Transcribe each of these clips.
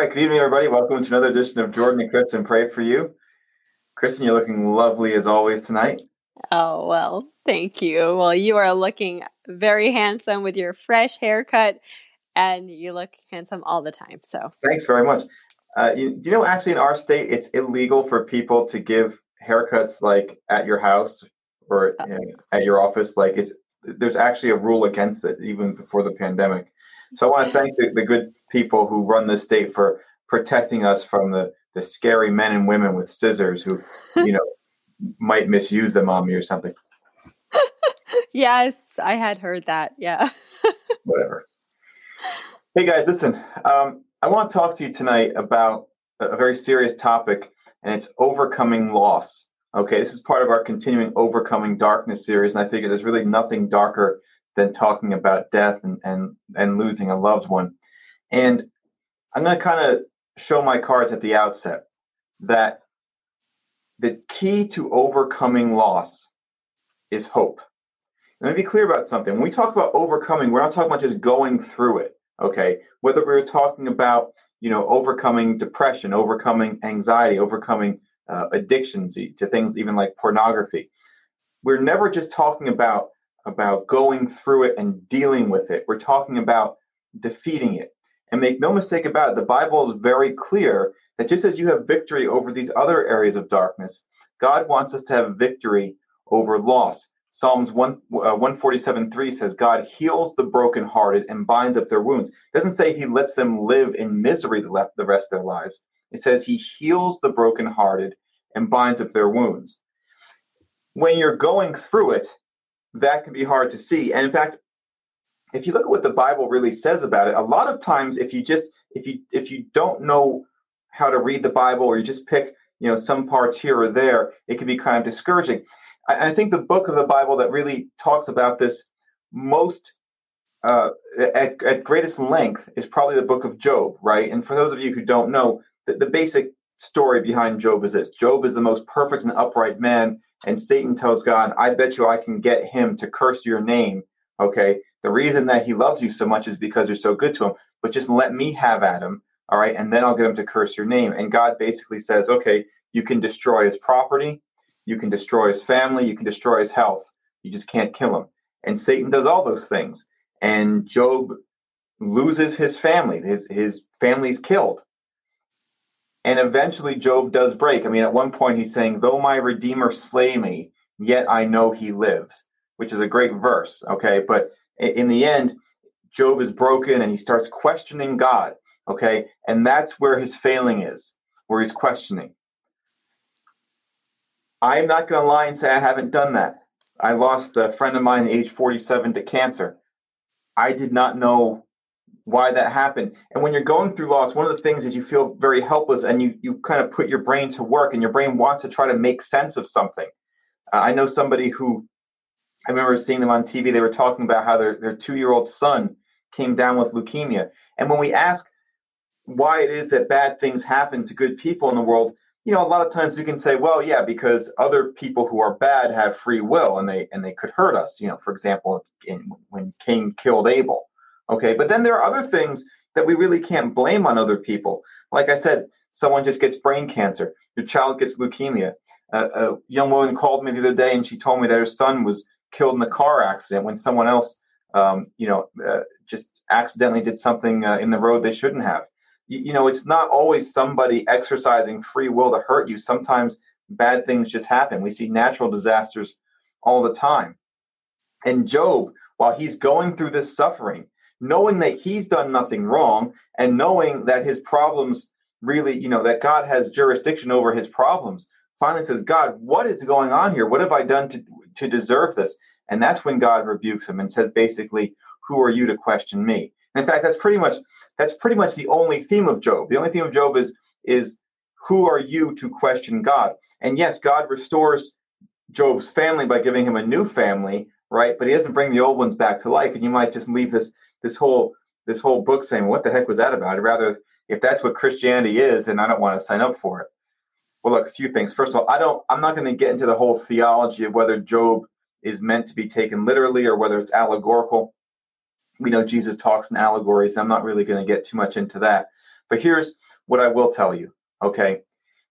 Right, good evening, everybody. Welcome to another edition of Jordan and Kristen Pray for You. Kristen, you're looking lovely as always tonight. Oh, well, thank you. Well, you are looking very handsome with your fresh haircut, and you look handsome all the time. So, thanks very much. Uh, you, do you know, actually, in our state, it's illegal for people to give haircuts like at your house or oh. at your office. Like, it's there's actually a rule against it even before the pandemic. So I want to thank the, the good people who run the state for protecting us from the, the scary men and women with scissors who, you know, might misuse them on me or something. yes, I had heard that. Yeah. Whatever. Hey guys, listen. Um, I want to talk to you tonight about a very serious topic, and it's overcoming loss. Okay, this is part of our continuing overcoming darkness series, and I figure there's really nothing darker than talking about death and and and losing a loved one. And I'm going to kind of show my cards at the outset that the key to overcoming loss is hope. let me be clear about something. When we talk about overcoming, we're not talking about just going through it. Okay, whether we're talking about you know overcoming depression, overcoming anxiety, overcoming uh, addictions to things even like pornography, we're never just talking about about going through it and dealing with it. We're talking about defeating it. And make no mistake about it, the Bible is very clear that just as you have victory over these other areas of darkness, God wants us to have victory over loss. Psalms 1, uh, 147 3 says, God heals the brokenhearted and binds up their wounds. It doesn't say he lets them live in misery the, the rest of their lives. It says he heals the brokenhearted and binds up their wounds. When you're going through it, that can be hard to see. And in fact, if you look at what the Bible really says about it, a lot of times if you just if you if you don't know how to read the Bible or you just pick you know some parts here or there, it can be kind of discouraging. I, I think the book of the Bible that really talks about this most uh, at, at greatest length is probably the book of Job, right? And for those of you who don't know, the, the basic story behind Job is this: Job is the most perfect and upright man and Satan tells God, I bet you I can get him to curse your name. Okay. The reason that he loves you so much is because you're so good to him, but just let me have Adam. All right. And then I'll get him to curse your name. And God basically says, okay, you can destroy his property, you can destroy his family, you can destroy his health. You just can't kill him. And Satan does all those things. And Job loses his family. His his family's killed. And eventually Job does break. I mean, at one point he's saying, Though my Redeemer slay me, yet I know he lives, which is a great verse. Okay. But in the end, Job is broken and he starts questioning God. Okay. And that's where his failing is, where he's questioning. I'm not going to lie and say I haven't done that. I lost a friend of mine age 47 to cancer. I did not know why that happened. And when you're going through loss, one of the things is you feel very helpless and you you kind of put your brain to work and your brain wants to try to make sense of something. Uh, I know somebody who I remember seeing them on TV. They were talking about how their, their two year old son came down with leukemia. And when we ask why it is that bad things happen to good people in the world, you know, a lot of times you can say, well, yeah, because other people who are bad have free will and they and they could hurt us. You know, for example, in, when Cain killed Abel Okay, but then there are other things that we really can't blame on other people. Like I said, someone just gets brain cancer, your child gets leukemia. Uh, a young woman called me the other day and she told me that her son was killed in the car accident when someone else, um, you know, uh, just accidentally did something uh, in the road they shouldn't have. You, you know, it's not always somebody exercising free will to hurt you. Sometimes bad things just happen. We see natural disasters all the time. And Job, while he's going through this suffering, knowing that he's done nothing wrong and knowing that his problems really, you know, that God has jurisdiction over his problems, finally says, God, what is going on here? What have I done to, to deserve this? And that's when God rebukes him and says, basically, who are you to question me? in fact, that's pretty much that's pretty much the only theme of Job. The only theme of Job is is who are you to question God? And yes, God restores Job's family by giving him a new family, right? But he doesn't bring the old ones back to life. And you might just leave this this whole this whole book saying, "What the heck was that about?" Rather, if that's what Christianity is, and I don't want to sign up for it. Well, look, a few things. First of all, I don't. I'm not going to get into the whole theology of whether Job is meant to be taken literally or whether it's allegorical. We know Jesus talks in allegories. I'm not really going to get too much into that. But here's what I will tell you. Okay,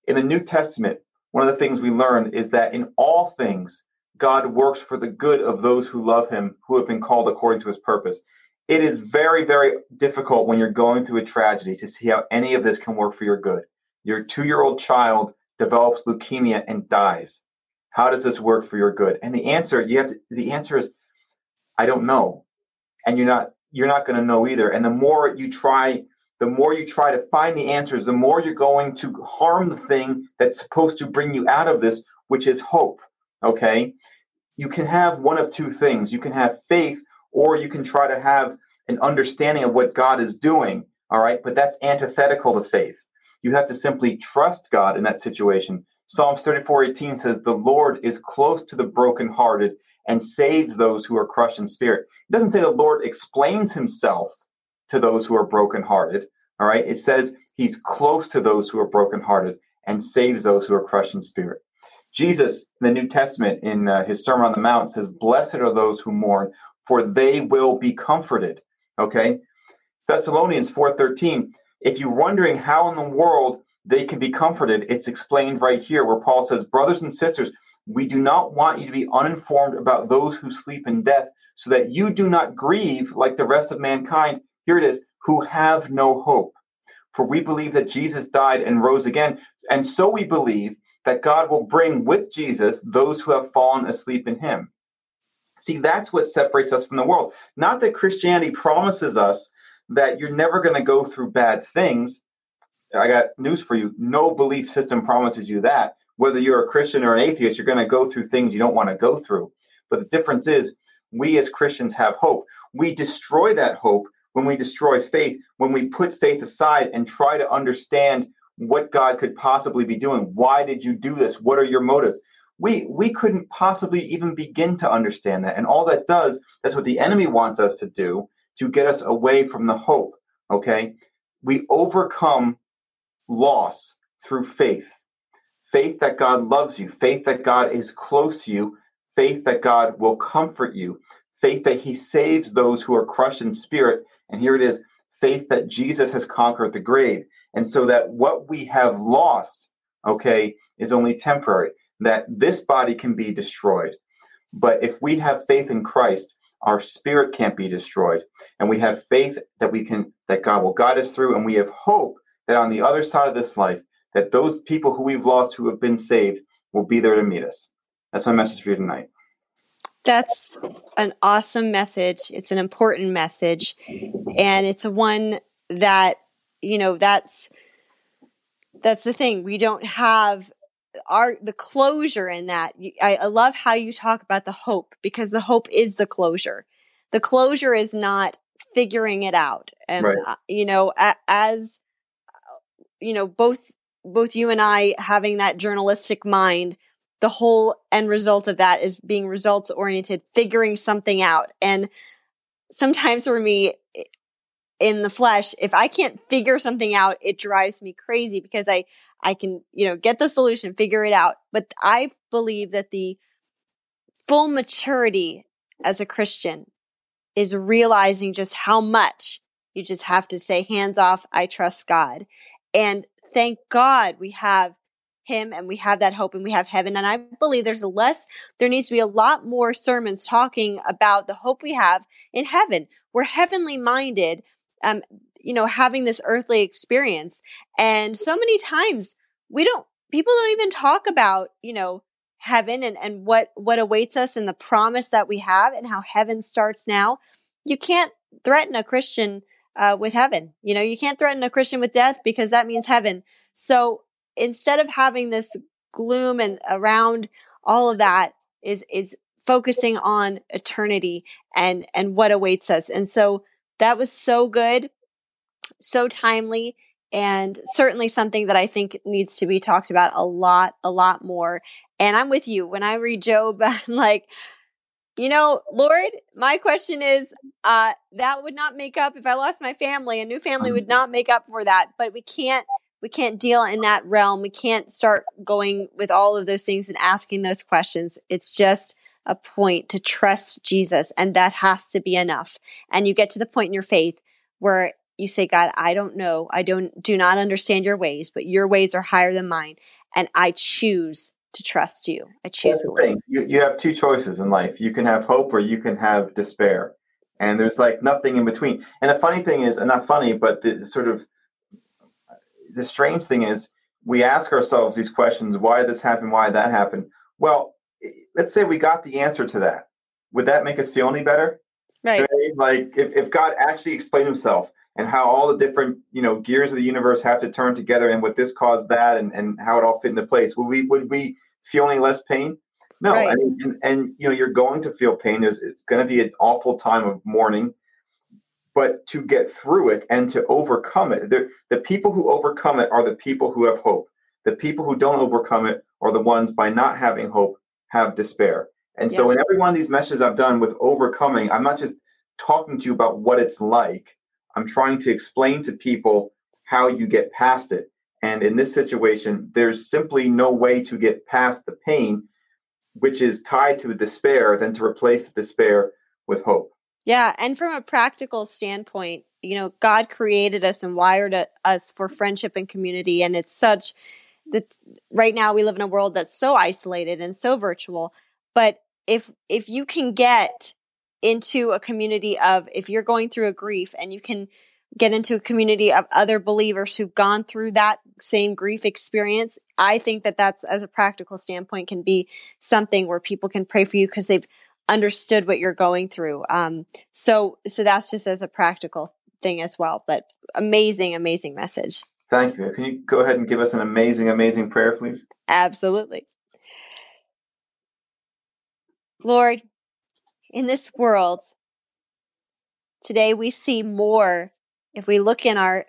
in the New Testament, one of the things we learn is that in all things, God works for the good of those who love him, who have been called according to his purpose. It is very, very difficult when you're going through a tragedy to see how any of this can work for your good. Your two year old child develops leukemia and dies. How does this work for your good? And the answer, you have to, the answer is, I don't know. And you're not, you're not going to know either. And the more you try the more you try to find the answers, the more you're going to harm the thing that's supposed to bring you out of this, which is hope. Okay? You can have one of two things. You can have faith, or you can try to have an understanding of what God is doing. All right? But that's antithetical to faith. You have to simply trust God in that situation. Psalms 34 18 says, The Lord is close to the brokenhearted and saves those who are crushed in spirit. It doesn't say the Lord explains himself to those who are brokenhearted. All right. It says he's close to those who are brokenhearted and saves those who are crushed in spirit. Jesus in the New Testament, in uh, his Sermon on the Mount, says, Blessed are those who mourn, for they will be comforted. Okay. Thessalonians 4:13. If you're wondering how in the world they can be comforted, it's explained right here where Paul says, Brothers and sisters, we do not want you to be uninformed about those who sleep in death, so that you do not grieve like the rest of mankind here it is, who have no hope. For we believe that Jesus died and rose again. And so we believe that God will bring with Jesus those who have fallen asleep in him. See, that's what separates us from the world. Not that Christianity promises us that you're never going to go through bad things. I got news for you. No belief system promises you that. Whether you're a Christian or an atheist, you're going to go through things you don't want to go through. But the difference is, we as Christians have hope. We destroy that hope when we destroy faith, when we put faith aside and try to understand what God could possibly be doing. Why did you do this? What are your motives? We we couldn't possibly even begin to understand that. And all that does, that's what the enemy wants us to do to get us away from the hope. Okay? We overcome loss through faith. Faith that God loves you, faith that God is close to you, faith that God will comfort you, faith that he saves those who are crushed in spirit, and here it is faith that Jesus has conquered the grave. And so that what we have lost, okay, is only temporary, that this body can be destroyed. But if we have faith in Christ, our spirit can't be destroyed. And we have faith that we can, that God will guide us through. And we have hope that on the other side of this life, that those people who we've lost who have been saved will be there to meet us. That's my message for you tonight. That's an awesome message. It's an important message. And it's one that, you know, that's that's the thing. We don't have our the closure in that. I, I love how you talk about the hope because the hope is the closure. The closure is not figuring it out. And right. uh, you know, as you know, both both you and I having that journalistic mind, the whole end result of that is being results oriented, figuring something out. And sometimes for me in the flesh, if I can't figure something out, it drives me crazy because I, I can, you know, get the solution, figure it out. But I believe that the full maturity as a Christian is realizing just how much you just have to say hands off. I trust God. And thank God we have him and we have that hope and we have heaven. And I believe there's less, there needs to be a lot more sermons talking about the hope we have in heaven. We're heavenly minded, um, you know, having this earthly experience. And so many times we don't, people don't even talk about, you know, heaven and, and what, what awaits us and the promise that we have and how heaven starts now. You can't threaten a Christian uh, with heaven. You know, you can't threaten a Christian with death because that means heaven. So instead of having this gloom and around all of that is is focusing on eternity and and what awaits us. And so that was so good, so timely. and certainly something that I think needs to be talked about a lot, a lot more. And I'm with you. When I read Job, I'm like, you know, Lord, my question is uh, that would not make up if I lost my family, a new family would not make up for that. But we can't we can't deal in that realm. We can't start going with all of those things and asking those questions. It's just a point to trust Jesus, and that has to be enough. And you get to the point in your faith where you say, God, I don't know. I don't do not understand your ways, but your ways are higher than mine. And I choose to trust you. I choose You, you have two choices in life. You can have hope or you can have despair. And there's like nothing in between. And the funny thing is, and not funny, but the sort of the strange thing is we ask ourselves these questions, why this happened, Why that happened. Well, let's say we got the answer to that. Would that make us feel any better? Right. Like if, if God actually explained himself and how all the different, you know, gears of the universe have to turn together and what this caused that and, and how it all fit into place, would we would we feel any less pain? No. Right. I mean, and, and, you know, you're going to feel pain. There's it's gonna be an awful time of mourning. But to get through it and to overcome it, the, the people who overcome it are the people who have hope. The people who don't overcome it are the ones by not having hope have despair. And yeah. so, in every one of these messages I've done with overcoming, I'm not just talking to you about what it's like. I'm trying to explain to people how you get past it. And in this situation, there's simply no way to get past the pain, which is tied to the despair, than to replace the despair with hope. Yeah. And from a practical standpoint, you know, God created us and wired us for friendship and community. And it's such that right now we live in a world that's so isolated and so virtual. But if if you can get into a community of if you're going through a grief and you can get into a community of other believers who've gone through that same grief experience i think that that's as a practical standpoint can be something where people can pray for you because they've understood what you're going through. Um, so so that's just as a practical thing as well but amazing amazing message. Thank you. Can you go ahead and give us an amazing amazing prayer please? Absolutely. Lord in this world, today we see more if we look in our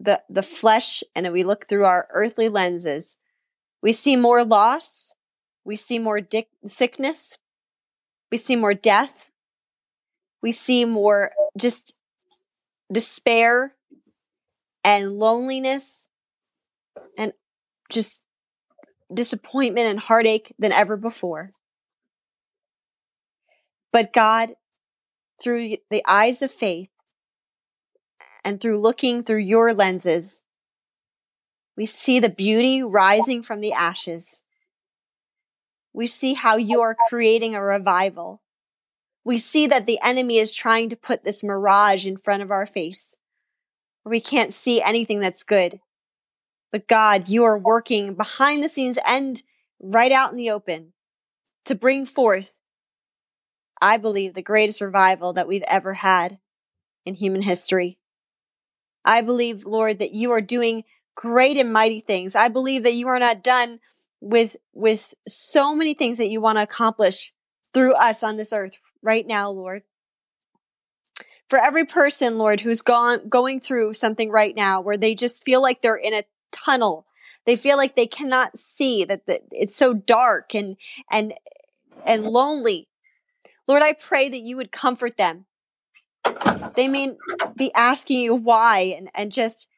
the the flesh and we look through our earthly lenses. We see more loss we see more sickness we see more death we see more just despair and loneliness and just disappointment and heartache than ever before but God, through the eyes of faith and through looking through your lenses, we see the beauty rising from the ashes. We see how you are creating a revival. We see that the enemy is trying to put this mirage in front of our face where we can't see anything that's good. But God, you are working behind the scenes and right out in the open to bring forth I believe, the greatest revival that we've ever had in human history. I believe, Lord, that you are doing great and mighty things. I believe that you are not done with, with so many things that you want to accomplish through us on this earth right now, Lord. For every person, Lord, who's gone, going through something right now where they just feel like they're in a tunnel, they feel like they cannot see that, that it's so dark and, and, and lonely. Lord, I pray that you would comfort them. They may be asking you why and, and just,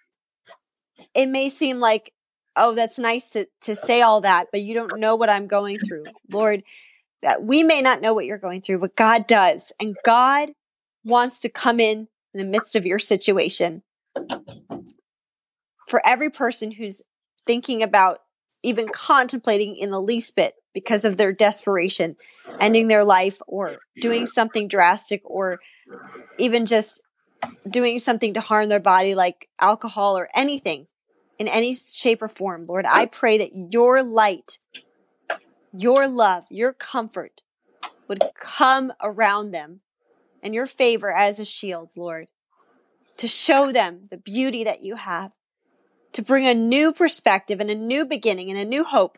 it may seem like, oh, that's nice to, to say all that, but you don't know what I'm going through. Lord, that we may not know what you're going through, but God does. And God wants to come in in the midst of your situation. For every person who's thinking about even contemplating in the least bit because of their desperation, ending their life or doing something drastic or even just doing something to harm their body like alcohol or anything in any shape or form. Lord, I pray that your light, your love, your comfort would come around them and your favor as a shield, Lord, to show them the beauty that you have, to bring a new perspective and a new beginning and a new hope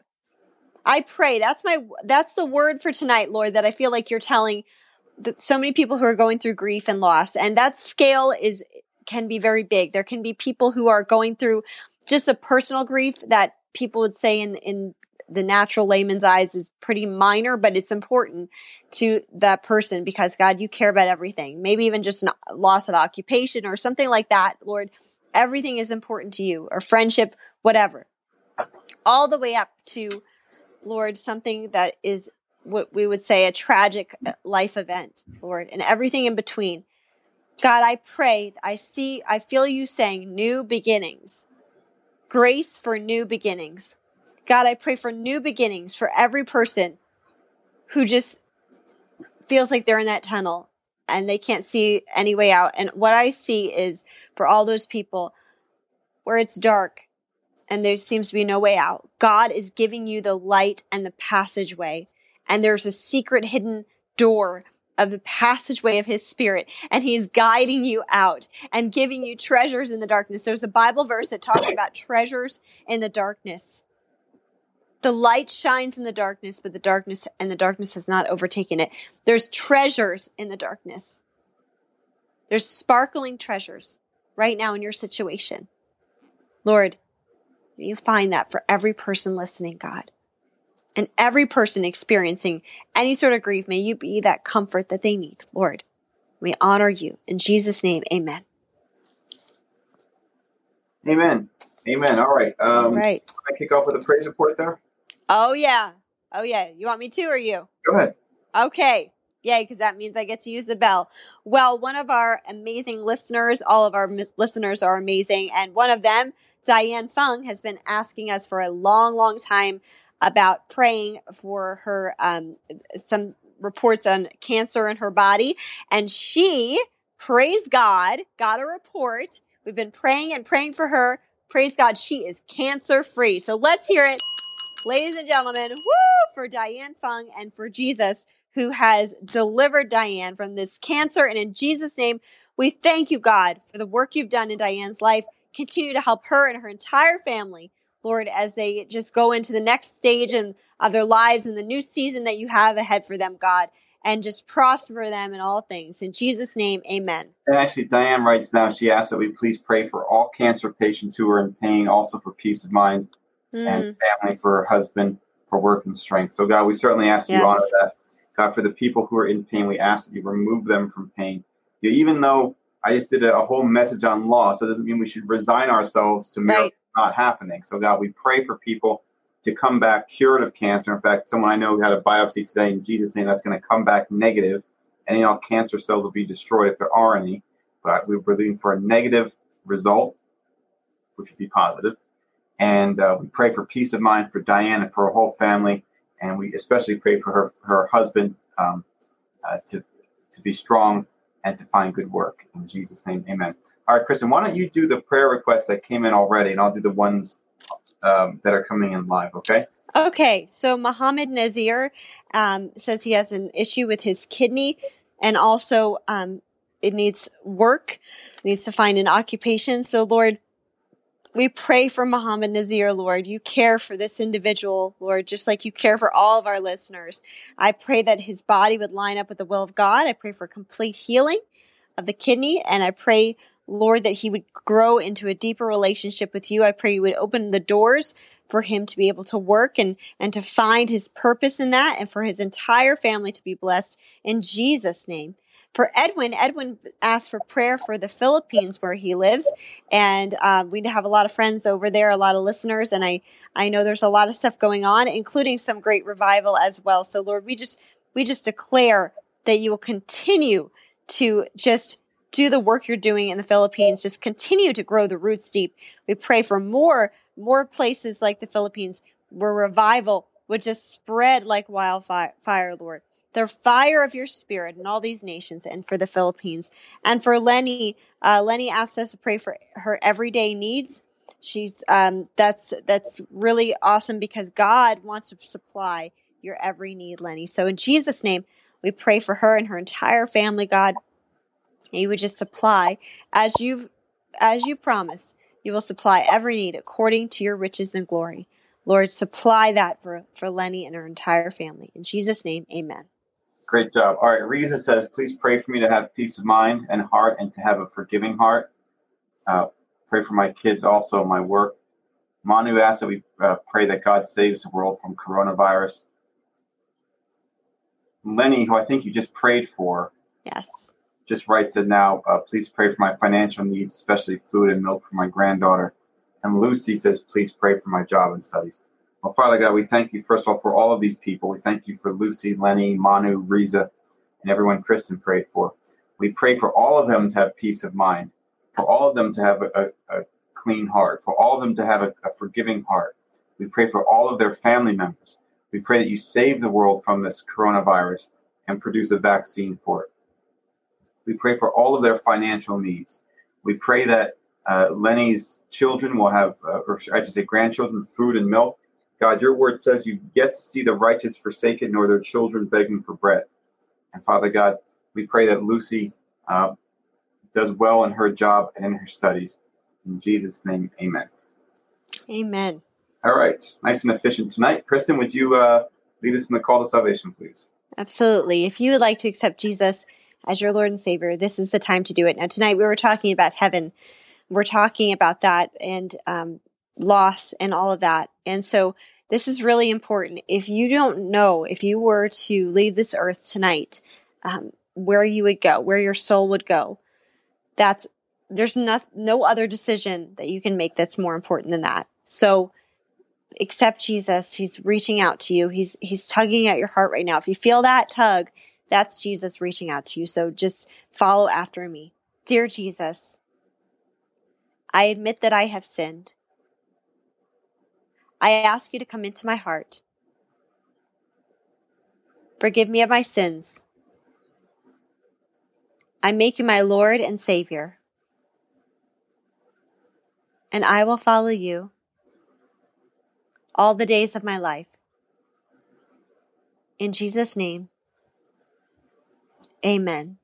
I pray that's my that's the word for tonight, Lord, that I feel like you're telling so many people who are going through grief and loss. And that scale is can be very big. There can be people who are going through just a personal grief that people would say in in the natural layman's eyes is pretty minor, but it's important to that person because God, you care about everything. Maybe even just loss of occupation or something like that. Lord, everything is important to you or friendship, whatever. All the way up to, Lord, something that is what we would say a tragic uh, life event, Lord, and everything in between. God, I pray, I see, I feel you saying new beginnings, grace for new beginnings. God, I pray for new beginnings for every person who just feels like they're in that tunnel and they can't see any way out. And what I see is for all those people where it's dark and there seems to be no way out, God is giving you the light and the passageway. And there's a secret hidden door of the passageway of his spirit and he's guiding you out and giving you treasures in the darkness. There's a Bible verse that talks about treasures in the darkness. The light shines in the darkness, but the darkness and the darkness has not overtaken it. There's treasures in the darkness. There's sparkling treasures right now in your situation. Lord, you find that for every person listening, God and every person experiencing any sort of grief, may you be that comfort that they need, Lord. We honor you. In Jesus' name, amen. Amen. Amen. All right. Um, All right. Can I kick off with a praise report there? Oh, yeah. Oh, yeah. You want me to or you? Go ahead. Okay. Yay, because that means I get to use the bell. Well, one of our amazing listeners, all of our m- listeners are amazing, and one of them, Diane Fung, has been asking us for a long, long time about praying for her um, some reports on cancer in her body. And she praise god got a report. We've been praying and praying for her. Praise god she is cancer free so let's hear it ladies and gentlemen. Woo! For diane fung and for jesus who has delivered diane from this cancer. And in jesus name we thank you god for the work you've done in diane's life continue to help her and her entire family Lord, as they just go into the next stage in, of their lives and the new season that you have ahead for them, God, and just prosper them in all things. In Jesus' name, amen. And actually, Diane writes now, she asks that we please pray for all cancer patients who are in pain, also for peace of mind mm. and family, for her husband, for work and strength. So, God, we certainly ask yes. you honor that. God, for the people who are in pain, we ask that you remove them from pain. You, even though I just did a, a, whole message on loss, that doesn't mean we should resign ourselves to miracles. Right not happening. So, God, we pray for people to come back cured of cancer. In fact, someone I know who had a biopsy today in Jesus' name that's going to come back negative, and you know, cancer cells will be destroyed if there are any. But we're looking for a negative result, which would be positive. And uh, we pray for peace of mind for Diane and for her whole family. And we especially pray for her, her husband um, uh, to, to be strong and to find good work. In Jesus' name, amen. All right, Kristen, why don't you do the prayer requests that came in already, and I'll do the ones um, that are coming in live, okay? Okay, so Muhammad Nazir um, says he has an issue with his kidney, and also um, it needs work, needs to find an occupation. So, Lord, we pray for Muhammad Nazir, Lord. You care for this individual, Lord, just like you care for all of our listeners. I pray that his body would line up with the will of God. I pray for complete healing of the kidney, and I pray, Lord, that he would grow into a deeper relationship with you. I pray you would open the doors for him to be able to work and, and to find his purpose in that and for his entire family to be blessed in Jesus' name. For Edwin, Edwin asked for prayer for the Philippines where he lives, and um, we have a lot of friends over there, a lot of listeners, and I I know there's a lot of stuff going on, including some great revival as well. So Lord, we just we just declare that you will continue to just do the work you're doing in the Philippines. Just continue to grow the roots deep. We pray for more, more places like the Philippines where revival would just spread like wildfire, Lord. The fire of your spirit in all these nations and for the Philippines. And for Lenny, uh, Lenny asked us to pray for her everyday needs. She's um, that's that's really awesome because God wants to supply your every need, Lenny. So in Jesus' name, we pray for her and her entire family, God. You would just supply as you've as you promised. You will supply every need according to your riches and glory. Lord, supply that for, for Lenny and her entire family. In Jesus' name, amen. Great job. All right, Reza says, please pray for me to have peace of mind and heart and to have a forgiving heart. Uh, pray for my kids also, my work. Manu asks that we uh, pray that God saves the world from coronavirus. Lenny, who I think you just prayed for, Yes. just writes it now. Uh, please pray for my financial needs, especially food and milk for my granddaughter. And Lucy says, please pray for my job and studies. Well, Father God, we thank you, first of all, for all of these people. We thank you for Lucy, Lenny, Manu, Riza, and everyone Kristen prayed for. We pray for all of them to have peace of mind, for all of them to have a, a, a clean heart, for all of them to have a, a forgiving heart. We pray for all of their family members. We pray that you save the world from this coronavirus and produce a vaccine for it. We pray for all of their financial needs. We pray that uh, Lenny's children will have, uh, or I should say, grandchildren, food and milk. God, your word says you get to see the righteous forsaken, nor their children begging for bread. And Father God, we pray that Lucy uh, does well in her job and in her studies. In Jesus' name, amen. Amen. All right, nice and efficient tonight. Kristen, would you uh, lead us in the call to salvation, please? Absolutely. If you would like to accept Jesus as your Lord and Savior, this is the time to do it. Now, tonight we were talking about heaven. We're talking about that and um, loss and all of that. And so this is really important. If you don't know, if you were to leave this earth tonight, um, where you would go, where your soul would go, that's there's no, no other decision that you can make that's more important than that. So accept Jesus. He's reaching out to you. He's he's tugging at your heart right now. If you feel that tug, that's Jesus reaching out to you. So just follow after me. Dear Jesus, I admit that I have sinned. I ask you to come into my heart. Forgive me of my sins. I make you my Lord and Savior. And I will follow you all the days of my life. In Jesus' name, amen.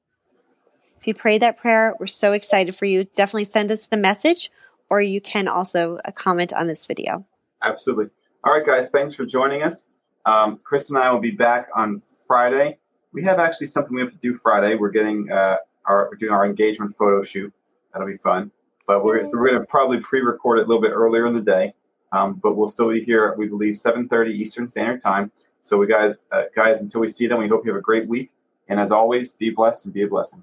If you pray that prayer, we're so excited for you. Definitely send us the message, or you can also comment on this video. Absolutely. All right, guys, thanks for joining us. Um, Chris and I will be back on Friday. We have actually something we have to do Friday. We're getting uh, our we're doing our engagement photo shoot. That'll be fun. But we're, so we're going to probably pre-record it a little bit earlier in the day. Um, but we'll still be here, we believe, 7:30 Eastern Standard Time. So we guys, uh, guys, until we see them, we hope you have a great week. And as always, be blessed and be a blessing.